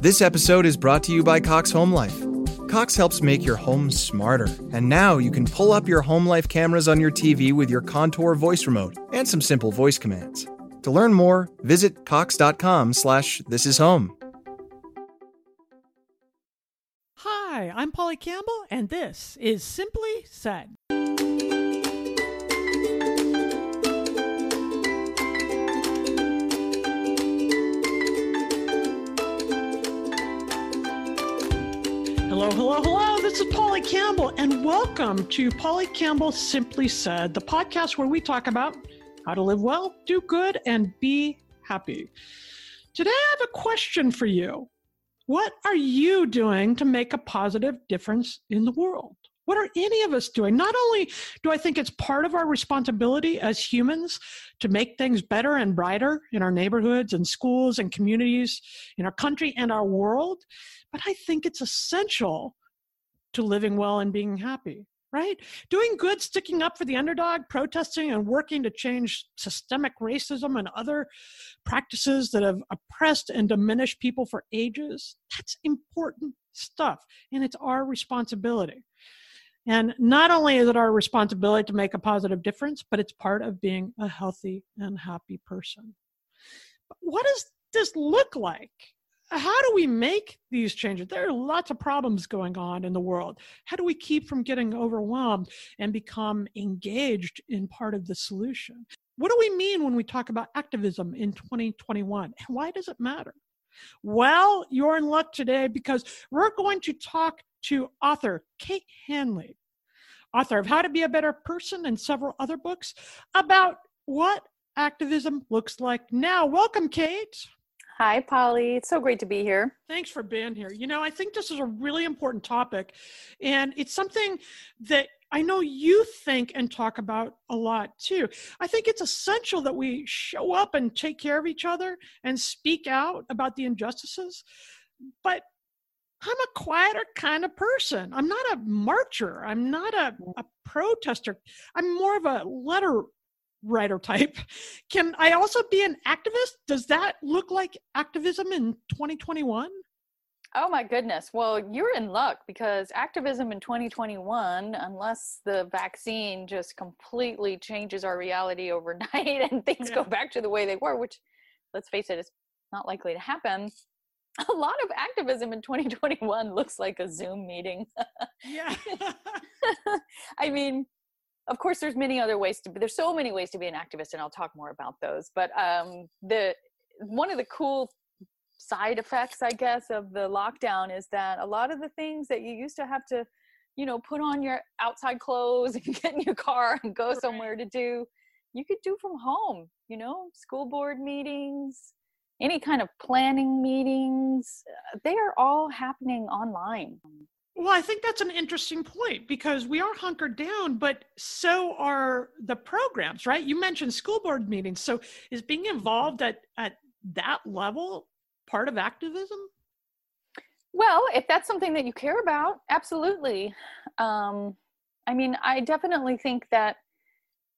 This episode is brought to you by Cox Home Life. Cox helps make your home smarter, and now you can pull up your home life cameras on your TV with your Contour voice remote and some simple voice commands. To learn more, visit cox.com slash this is home. Hi, I'm Polly Campbell, and this is Simply Said. Hello, hello, hello. This is Polly Campbell, and welcome to Polly Campbell Simply Said, the podcast where we talk about how to live well, do good, and be happy. Today, I have a question for you. What are you doing to make a positive difference in the world? What are any of us doing? Not only do I think it's part of our responsibility as humans to make things better and brighter in our neighborhoods and schools and communities, in our country and our world, but I think it's essential to living well and being happy, right? Doing good, sticking up for the underdog, protesting and working to change systemic racism and other practices that have oppressed and diminished people for ages. That's important stuff, and it's our responsibility. And not only is it our responsibility to make a positive difference, but it's part of being a healthy and happy person. But what does this look like? how do we make these changes? There are lots of problems going on in the world. How do we keep from getting overwhelmed and become engaged in part of the solution? What do we mean when we talk about activism in 2021? And why does it matter? Well, you're in luck today because we're going to talk to author Kate Hanley, author of How to Be a Better Person and several other books about what activism looks like now. Welcome, Kate. Hi, Polly. It's so great to be here. Thanks for being here. You know, I think this is a really important topic, and it's something that I know you think and talk about a lot too. I think it's essential that we show up and take care of each other and speak out about the injustices. But I'm a quieter kind of person. I'm not a marcher. I'm not a, mm. a protester. I'm more of a letter writer type. Can I also be an activist? Does that look like activism in 2021? Oh my goodness. Well, you're in luck because activism in 2021, unless the vaccine just completely changes our reality overnight and things yeah. go back to the way they were, which let's face it, it's not likely to happen. A lot of activism in 2021 looks like a Zoom meeting. yeah. I mean, of course there's many other ways to be, there's so many ways to be an activist and i'll talk more about those but um, the one of the cool side effects i guess of the lockdown is that a lot of the things that you used to have to you know put on your outside clothes and get in your car and go somewhere to do you could do from home you know school board meetings any kind of planning meetings uh, they are all happening online well, I think that's an interesting point because we are hunkered down, but so are the programs, right? You mentioned school board meetings. So is being involved at, at that level part of activism? Well, if that's something that you care about, absolutely. Um, I mean, I definitely think that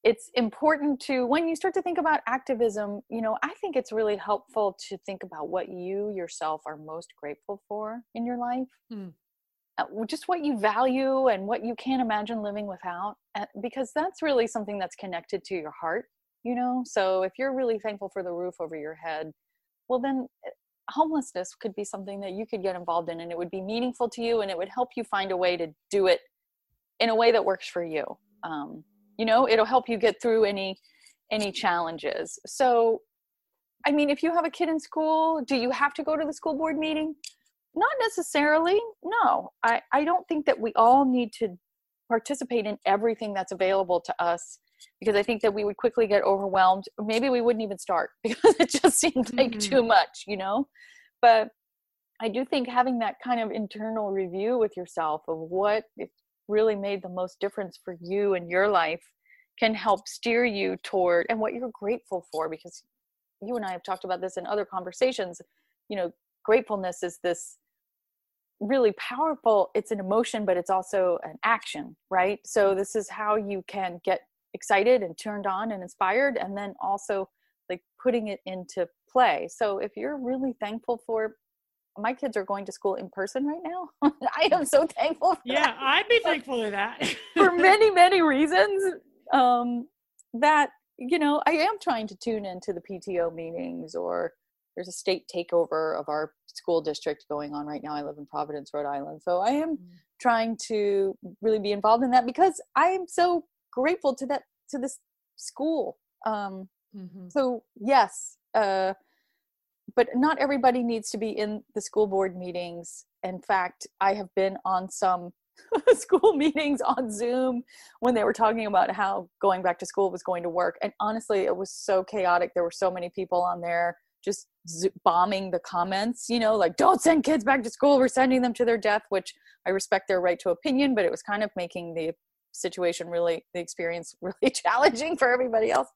it's important to, when you start to think about activism, you know, I think it's really helpful to think about what you yourself are most grateful for in your life. Hmm. Uh, just what you value and what you can't imagine living without uh, because that's really something that's connected to your heart you know so if you're really thankful for the roof over your head well then uh, homelessness could be something that you could get involved in and it would be meaningful to you and it would help you find a way to do it in a way that works for you. Um, you know it'll help you get through any any challenges. So i mean if you have a kid in school do you have to go to the school board meeting? Not necessarily. No, I, I don't think that we all need to participate in everything that's available to us because I think that we would quickly get overwhelmed. Maybe we wouldn't even start because it just seemed like mm-hmm. too much, you know? But I do think having that kind of internal review with yourself of what really made the most difference for you in your life can help steer you toward and what you're grateful for because you and I have talked about this in other conversations. You know, gratefulness is this really powerful it's an emotion but it's also an action right so this is how you can get excited and turned on and inspired and then also like putting it into play so if you're really thankful for my kids are going to school in person right now i am so thankful yeah that. i'd be thankful for that for many many reasons um that you know i am trying to tune into the pto meetings or there's a state takeover of our school district going on right now. I live in Providence, Rhode Island. So I am mm-hmm. trying to really be involved in that because I am so grateful to that to this school. Um, mm-hmm. So yes, uh, but not everybody needs to be in the school board meetings. In fact, I have been on some school meetings on Zoom when they were talking about how going back to school was going to work. And honestly, it was so chaotic. There were so many people on there just bombing the comments, you know, like don't send kids back to school, we're sending them to their death, which I respect their right to opinion, but it was kind of making the situation really, the experience really challenging for everybody else.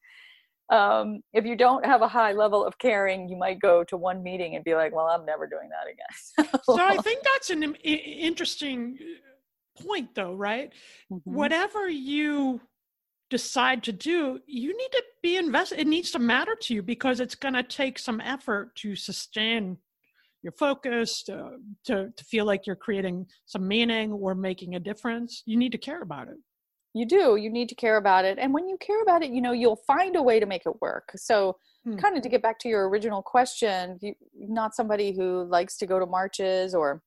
Um, if you don't have a high level of caring, you might go to one meeting and be like, well, I'm never doing that again. so I think that's an interesting uh, point, though, right? Mm-hmm. Whatever you decide to do, you need to be invested. It needs to matter to you because it's going to take some effort to sustain your focus, to, to, to feel like you're creating some meaning or making a difference. You need to care about it. You do. You need to care about it. And when you care about it, you know, you'll find a way to make it work. So, hmm. kind of to get back to your original question, you, not somebody who likes to go to marches or,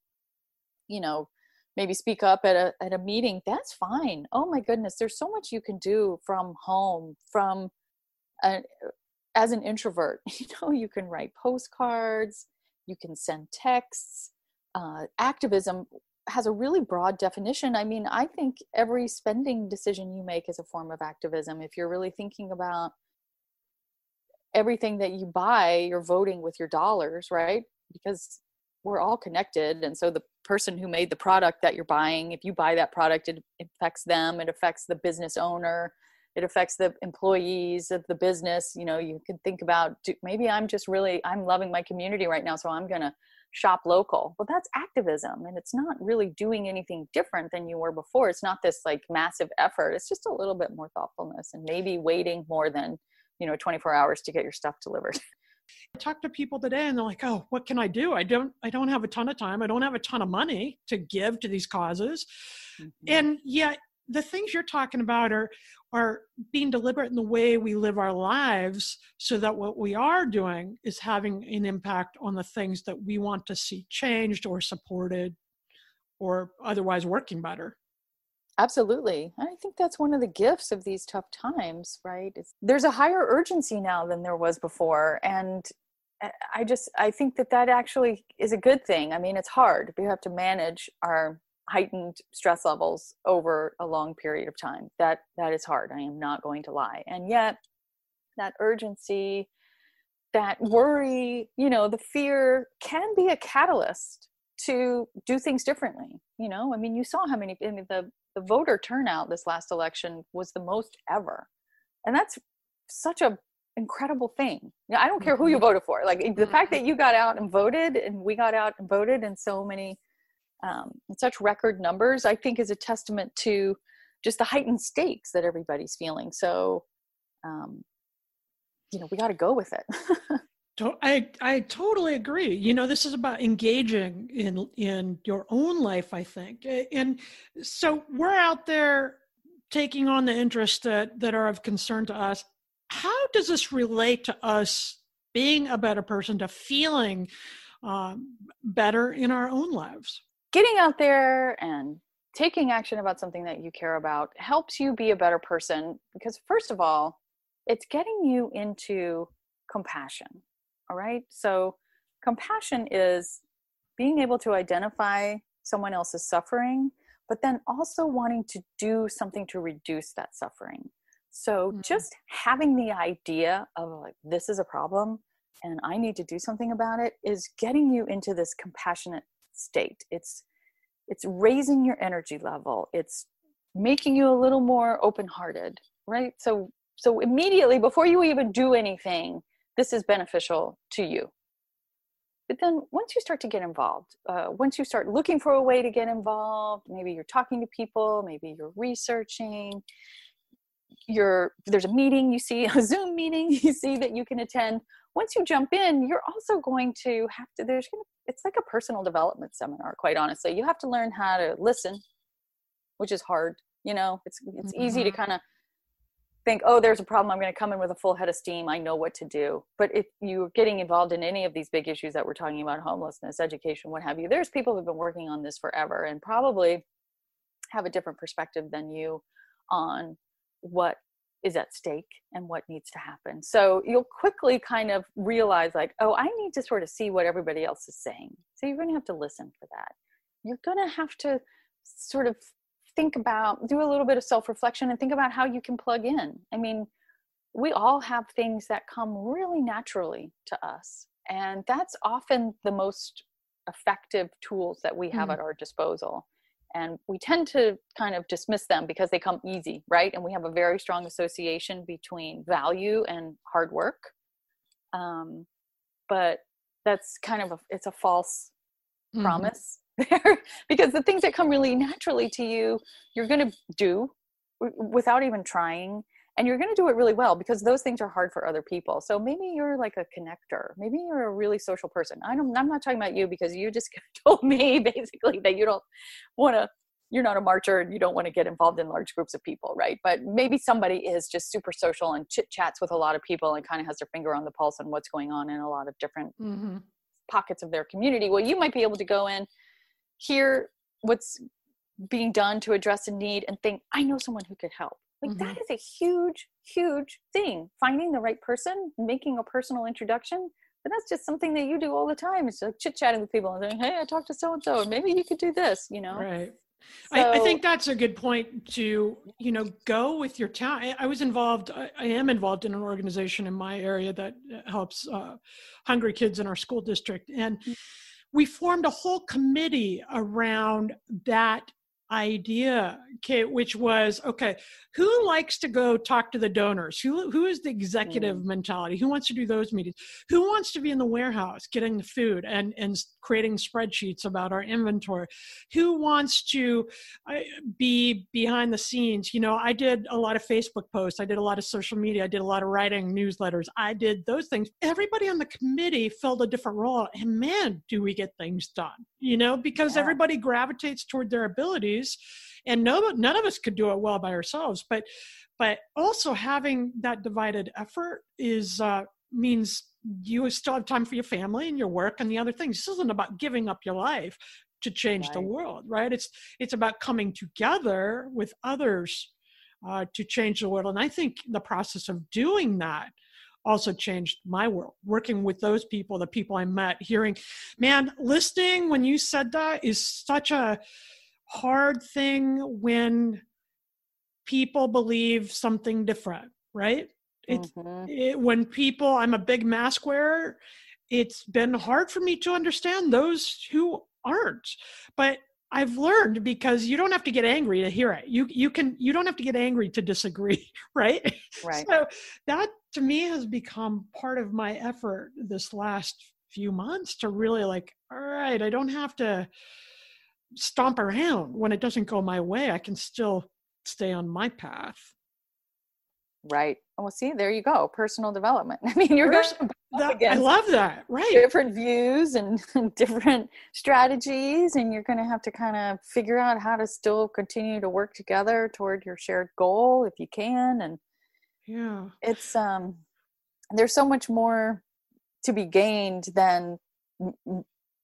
you know, maybe speak up at a at a meeting that's fine oh my goodness there's so much you can do from home from a, as an introvert you know you can write postcards you can send texts uh, activism has a really broad definition. I mean i think every spending decision you make is a form of activism. If you're really thinking about everything that you buy you're voting with your dollars right? Because we're all connected. And so the person who made the product that you're buying if you buy that product it affects them it affects the business owner it affects the employees of the business. You know you can think about maybe i'm just really i'm loving my community right now so i'm going to shop local well that's activism and it's not really doing anything different than you were before it's not this like massive effort it's just a little bit more thoughtfulness and maybe waiting more than you know 24 hours to get your stuff delivered I talk to people today and they're like, "Oh, what can I do? I don't I don't have a ton of time. I don't have a ton of money to give to these causes." Mm-hmm. And yet the things you're talking about are are being deliberate in the way we live our lives so that what we are doing is having an impact on the things that we want to see changed or supported or otherwise working better Absolutely. I think that's one of the gifts of these tough times, right? It's, there's a higher urgency now than there was before. And I just, I think that that actually is a good thing. I mean, it's hard. We have to manage our heightened stress levels over a long period of time. That, that is hard. I am not going to lie. And yet, that urgency, that worry, you know, the fear can be a catalyst to do things differently. You know, I mean, you saw how many, I mean, the the voter turnout this last election was the most ever and that's such a incredible thing i don't care who you mm-hmm. voted for like the fact that mm-hmm. you got out and voted and we got out and voted and so many um, such record numbers i think is a testament to just the heightened stakes that everybody's feeling so um, you know we got to go with it I I totally agree. You know, this is about engaging in in your own life. I think, and so we're out there taking on the interests that that are of concern to us. How does this relate to us being a better person, to feeling um, better in our own lives? Getting out there and taking action about something that you care about helps you be a better person because, first of all, it's getting you into compassion all right. So compassion is being able to identify someone else's suffering, but then also wanting to do something to reduce that suffering. So mm-hmm. just having the idea of like, this is a problem and I need to do something about it is getting you into this compassionate state. It's it's raising your energy level. It's making you a little more open-hearted, right? So so immediately before you even do anything, this is beneficial to you. But then once you start to get involved, uh, once you start looking for a way to get involved, maybe you're talking to people, maybe you're researching, you're there's a meeting you see a zoom meeting you see that you can attend once you jump in you're also going to have to there's gonna it's like a personal development seminar quite honestly you have to learn how to listen which is hard you know it's it's mm-hmm. easy to mm-hmm. kind of think oh there's a problem i'm going to come in with a full head of steam i know what to do but if you're getting involved in any of these big issues that we're talking about homelessness education what have you there's people who've been working on this forever and probably have a different perspective than you on what is at stake and what needs to happen. So you'll quickly kind of realize, like, oh, I need to sort of see what everybody else is saying. So you're going to have to listen for that. You're going to have to sort of think about, do a little bit of self reflection and think about how you can plug in. I mean, we all have things that come really naturally to us. And that's often the most effective tools that we have mm-hmm. at our disposal and we tend to kind of dismiss them because they come easy right? And we have a very strong association between value and hard work. Um, but that's kind of a it's a false mm-hmm. promise there because the things that come really naturally to you you're going to do without even trying and you're going to do it really well because those things are hard for other people. So maybe you're like a connector. Maybe you're a really social person. I don't, i'm not talking about you because you just told me basically that you don't want to you're not a marcher and you don't want to get involved in large groups of people right? But maybe somebody is just super social and chit chats with a lot of people and kind of has their finger on the pulse on what's going on in a lot of different mm-hmm. pockets of their community. Well you might be able to go in hear what's being done to address a need and think i know someone who could help like mm-hmm. that is a huge, huge thing. Finding the right person, making a personal introduction. But that's just something that you do all the time. It's like chit chatting with people and saying, Hey, I talked to so and so, and maybe you could do this, you know? Right. So, I, I, think that's a good point to, you know, go with your town. I, I was involved, I, I, am involved in an organization in my area that uh, helps uh, hungry kids in our school district. And mm. we formed a whole committee around that idea Kate, which was okay who likes to go talk to the donors? Who who is the executive mm. mentality? Who wants to do those meetings? Who wants to be in the warehouse getting the food and and creating spreadsheets about our inventory? Who wants to uh, be behind the scenes? You know i did a lot of facebook posts. I did a lot of social media. I did a lot of writing newsletters. I did those things. Everybody on the committee filled a different role. And man do we get things done you know because yeah. everybody gravitates toward their abilities and no none of us could do it well by ourselves but but also having that divided effort is uh, means you still have time for your family and your work and the other things. This isn't about giving up your life to change right. the world right? It's it's about coming together with others uh, to change the world. And i think the process of doing that also changed my world. Working with those people the people i met hearing man listening when you said that is such a hard thing when people believe something different, right? It's mm-hmm. it, when people, I'm a big mask wearer. It's been hard for me to understand those who aren't, but I've learned because you don't have to get angry to hear it. You you can you don't have to get angry to disagree, right? Right. So that to me has become part of my effort this last few months to really like, all right, I don't have to stomp around. When it doesn't go my way i can still stay on my path. Right. Well see there you go. Personal development. I mean you're going i love that. Right. different views and different strategies and you're going to have to kind of figure out how to still continue to work together toward your shared goal if you can and yeah. it's um there's so much more to be gained than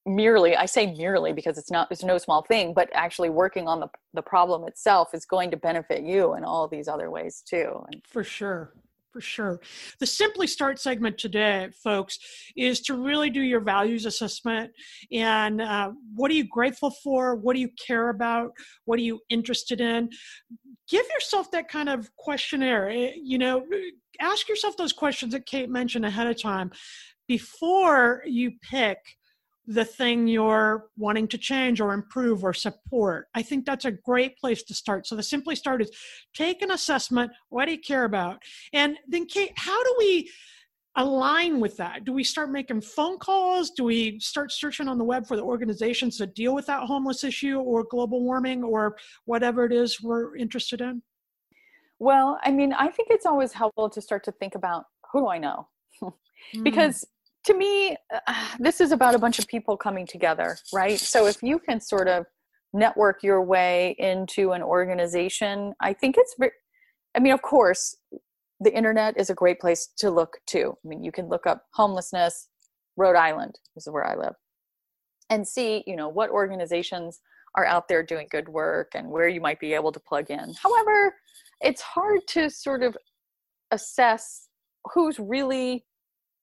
merely i say merely because it's not it's no small thing but actually working on the the problem itself is going to benefit you in all these other ways too and for sure for sure. The simply start segment today folks is to really do your values assessment and uh, what are you grateful for? What do you care about? What are you interested in? Give yourself that kind of questionnaire. Eh, you know ask yourself those questions that kate mentioned ahead of time before you pick the thing you're wanting to change or improve or support. I think that's a great place to start. So the simply start is take an assessment. What do you care about? And then, Kate, how do we align with that? Do we start making phone calls? Do we start searching on the web for the organizations that deal with that homeless issue or global warming or whatever it is we're interested in? Well, I mean, I think it's always helpful to start to think about who do I know? Mm. because to me, uh, this is about a bunch of people coming together, right? So if you can sort of network your way into an organization, I think it's very, I mean, of course, the internet is a great place to look too. I mean, you can look up homelessness, Rhode Island, this is where I live, and see, you know, what organizations are out there doing good work and where you might be able to plug in. However, it's hard to sort of assess who's really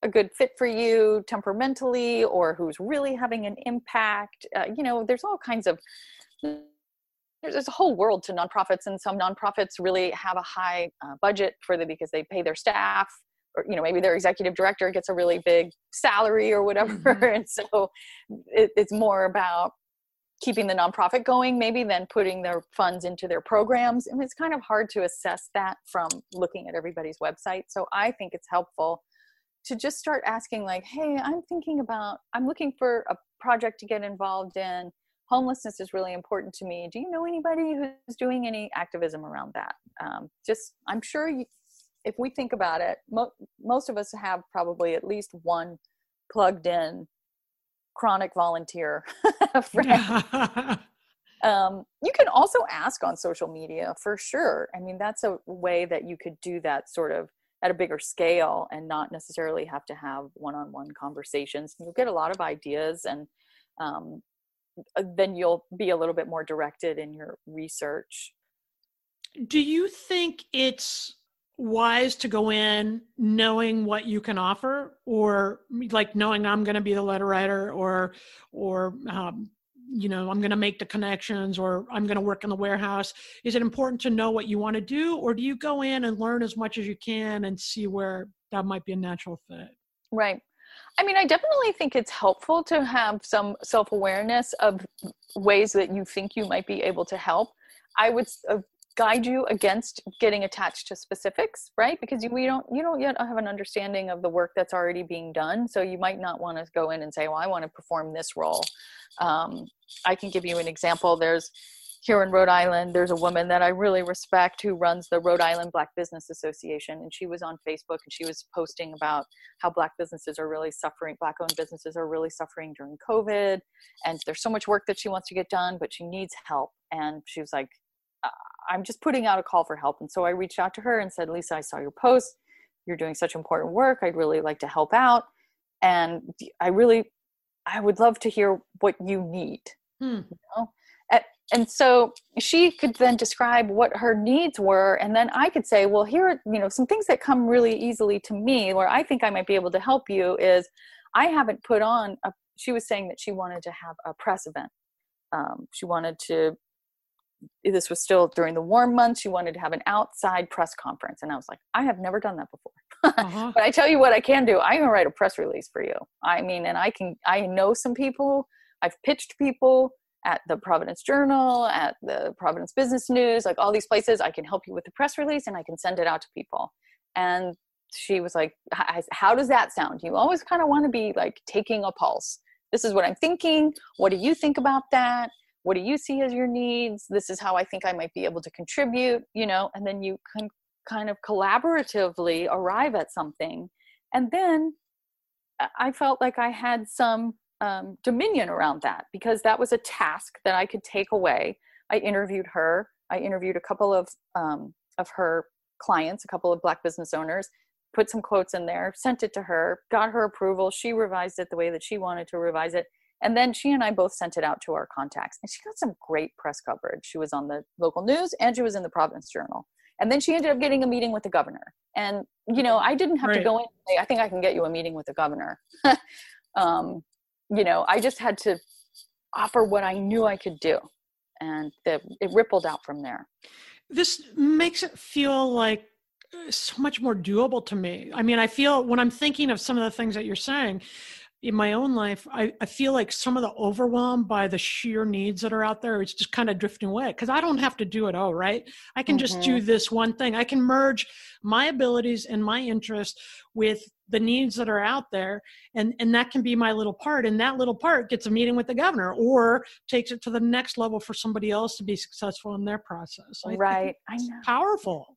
a good fit for you temperamentally or who's really having an impact uh, you know there's all kinds of there's a whole world to nonprofits and some nonprofits really have a high uh, budget for them because they pay their staff or you know maybe their executive director gets a really big salary or whatever mm-hmm. and so it, it's more about keeping the nonprofit going maybe than putting their funds into their programs and it's kind of hard to assess that from looking at everybody's website so i think it's helpful to just start asking like hey i'm thinking about i'm looking for a project to get involved in. Homelessness is really important to me. Do you know anybody who's doing any activism around that? Um, just i'm sure you, if we think about it mo- most of us have probably at least one plugged in chronic volunteer friend. Um, you can also ask on social media for sure. I mean that's a way that you could do that sort of at a bigger scale and not necessarily have to have one-on-one conversations. You'll get a lot of ideas and um, uh, then you'll be a little bit more directed in your research. Do you think it's wise to go in knowing what you can offer or like knowing i'm going to be the letter writer or or um, you know i'm going to make the connections or i'm going to work in the warehouse. Is it important to know what you want to do or do you go in and learn as much as you can and see where that might be a natural fit? Right. I mean i definitely think it's helpful to have some self-awareness of ways that you think you might be able to help. I would uh, guide you against getting attached to specifics right? Because you, we don't you don't yet have an understanding of the work that's already being done. So you might not want to go in and say well i want to perform this role. Um, i can give you an example. There's here in rhode island there's a woman that i really respect who runs the rhode island black business association and she was on facebook and she was posting about how black businesses are really suffering black owned businesses are really suffering during covid and there's so much work that she wants to get done but she needs help. And she was like I'm just putting out a call for help. And so I reached out to her and said, Lisa, I saw your post. You're doing such important work. I'd really like to help out. And I really, I would love to hear what you need. Hmm. You know? and so she could then describe what her needs were and then i could say well here are you know some things that come really easily to me where i think i might be able to help you is i haven't put on a she was saying that she wanted to have a press event um, she wanted to this was still during the warm months she wanted to have an outside press conference and i was like i have never done that before. Uh-huh. but i tell you what i can do i can write a press release for you. I mean and i can i know some people i've pitched people at the providence journal at the providence business news like all these places. I can help you with the press release and i can send it out to people. And she was like how does that sound? You always kind of want to be like taking a pulse. This is what i'm thinking. What do you think about that what do you see as your needs? This is how i think i might be able to contribute you know and then you can kind of collaboratively arrive at something. And then i felt like i had some um, dominion around that because that was a task that i could take away. I interviewed her. I interviewed a couple of um, of her clients a couple of black business owners put some quotes in there sent it to her got her approval. She revised it the way that she wanted to revise it and then she and I both sent it out to our contacts, and she got some great press coverage. She was on the local news and she was in the Providence Journal. And then she ended up getting a meeting with the governor. And, you know, I didn't have right. to go in say, I think I can get you a meeting with the governor. um, you know, I just had to offer what I knew I could do. And the, it rippled out from there. This makes it feel like so much more doable to me. I mean, I feel when I'm thinking of some of the things that you're saying in my own life, I, I feel like some of the overwhelm by the sheer needs that are out there, it's just kind of drifting away because I don't have to do it all, right? I can mm-hmm. just do mm-hmm. this one thing. I can merge my abilities and my interest with the needs that are out there and and that can be my little part and that little part gets a meeting with the governor or takes it to the next level for somebody else to be successful in their process I right i know powerful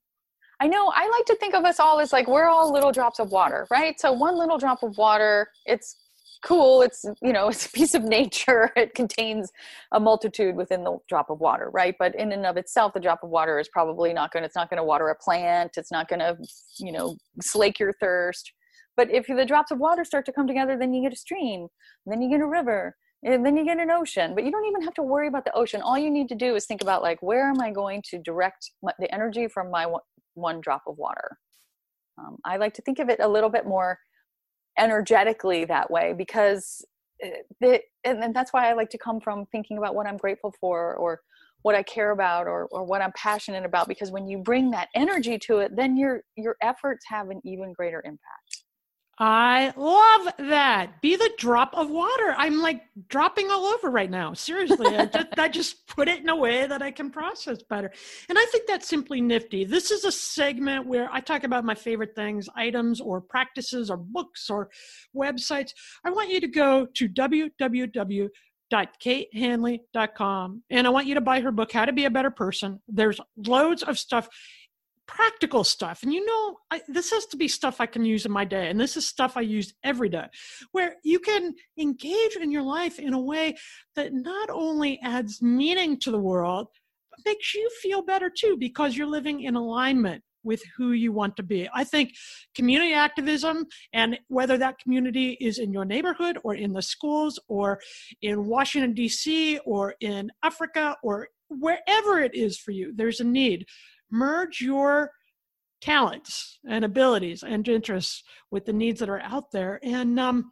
I know I like to think of us all as like we're all little drops of water, right? So one little drop of water, it's cool. It's, you know, it's a piece of nature. It contains a multitude within the drop of water, right? But in and of itself, the drop of water is probably not going to, it's not going to water a plant. It's not going to, you know, slake your thirst. But if the drops of water start to come together, then you get a stream, then you get a river, and then you get an ocean. But you don't even have to worry about the ocean. All you need to do is think about like, where am I going to direct my, the energy from my one drop of water. Um, I like to think of it a little bit more energetically that way because eh, the, and, and that's why I like to come from thinking about what I'm grateful for or what I care about or, or what I'm passionate about because when you bring that energy to it, then your your efforts have an even greater impact. I love that. Be the drop of water. I'm like dropping all over right now. Seriously, I, just, I just put it in a way that I can process better. And I think that's simply nifty. This is a segment where I talk about my favorite things, items or practices or books or websites. I want you to go to www www.katehanley.com and I want you to buy her book, How to Be a Better Person. There's loads of stuff practical stuff. And you know, I, this has to be stuff I can use in my day. And this is stuff I use every day, where you can engage in your life in a way that not only adds meaning to the world, but makes you feel better too, because you're living in alignment with who you want to be. I think community activism, and whether that community is in your neighborhood or in the schools or in Washington, D.C., or in Africa or wherever it is for you, there's a need merge your talents and abilities and interests with the needs that are out there. And um,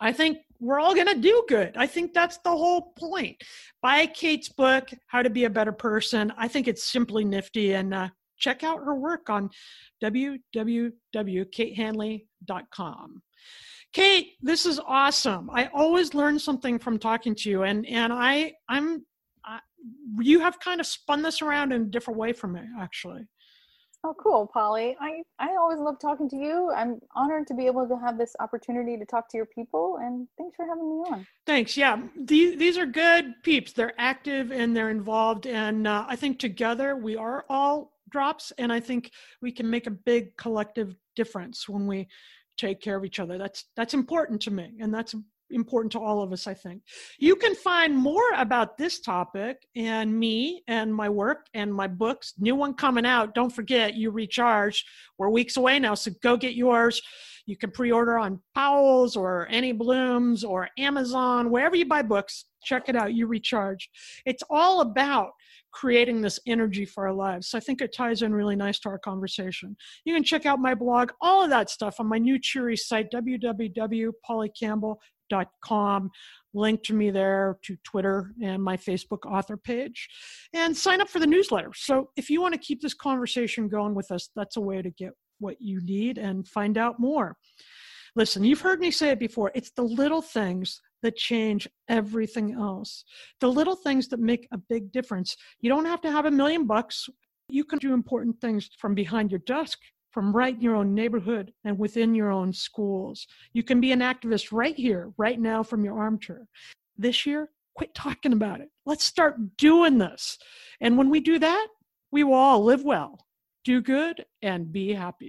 i think we're all going to do good. I think that's the whole point. Buy kate's book how to be a better person. I think it's simply nifty and uh, check out her work on www.katehanley.com kate this is awesome. I always learn something from talking to you and and i i'm you have kind of spun this around in a different way for me, actually. Oh, cool, Polly. I, I always love talking to you. I'm honored to be able to have this opportunity to talk to your people, and thanks for having me on. Thanks. Yeah, these, these are good peeps. They're active and they're involved, and uh, I think together we are all drops, and I think we can make a big collective difference when we take care of each other. That's that's important to me, and that's important to all of us, I think. You can find more about this topic and me and my work and my books. New one coming out. Don't forget, you recharge. We're weeks away now, so go get yours. You can pre order on Powell's or Annie Bloom's or Amazon, wherever you buy books. Check it out. You recharge. It's all about creating this energy for our lives. So I think it ties in really nice to our conversation. You can check out my blog, all of that stuff on my new cheery site, www.pollycampbell.com com. Link to me there to Twitter and my Facebook author page. And sign up for the newsletter. So if you want to keep this conversation going with us, that's a way to get what you need and find out more. Listen, you've heard me say it before. It's the little things that change everything else. The little things that make a big difference. You don't have to have a million bucks. You can do important things from behind your desk from right in your own neighborhood and within your own schools. You can be an activist right here, right now from your armchair. This year, quit talking about it. Let's start doing this. And when we do that, we will all live well, do good, and be happy.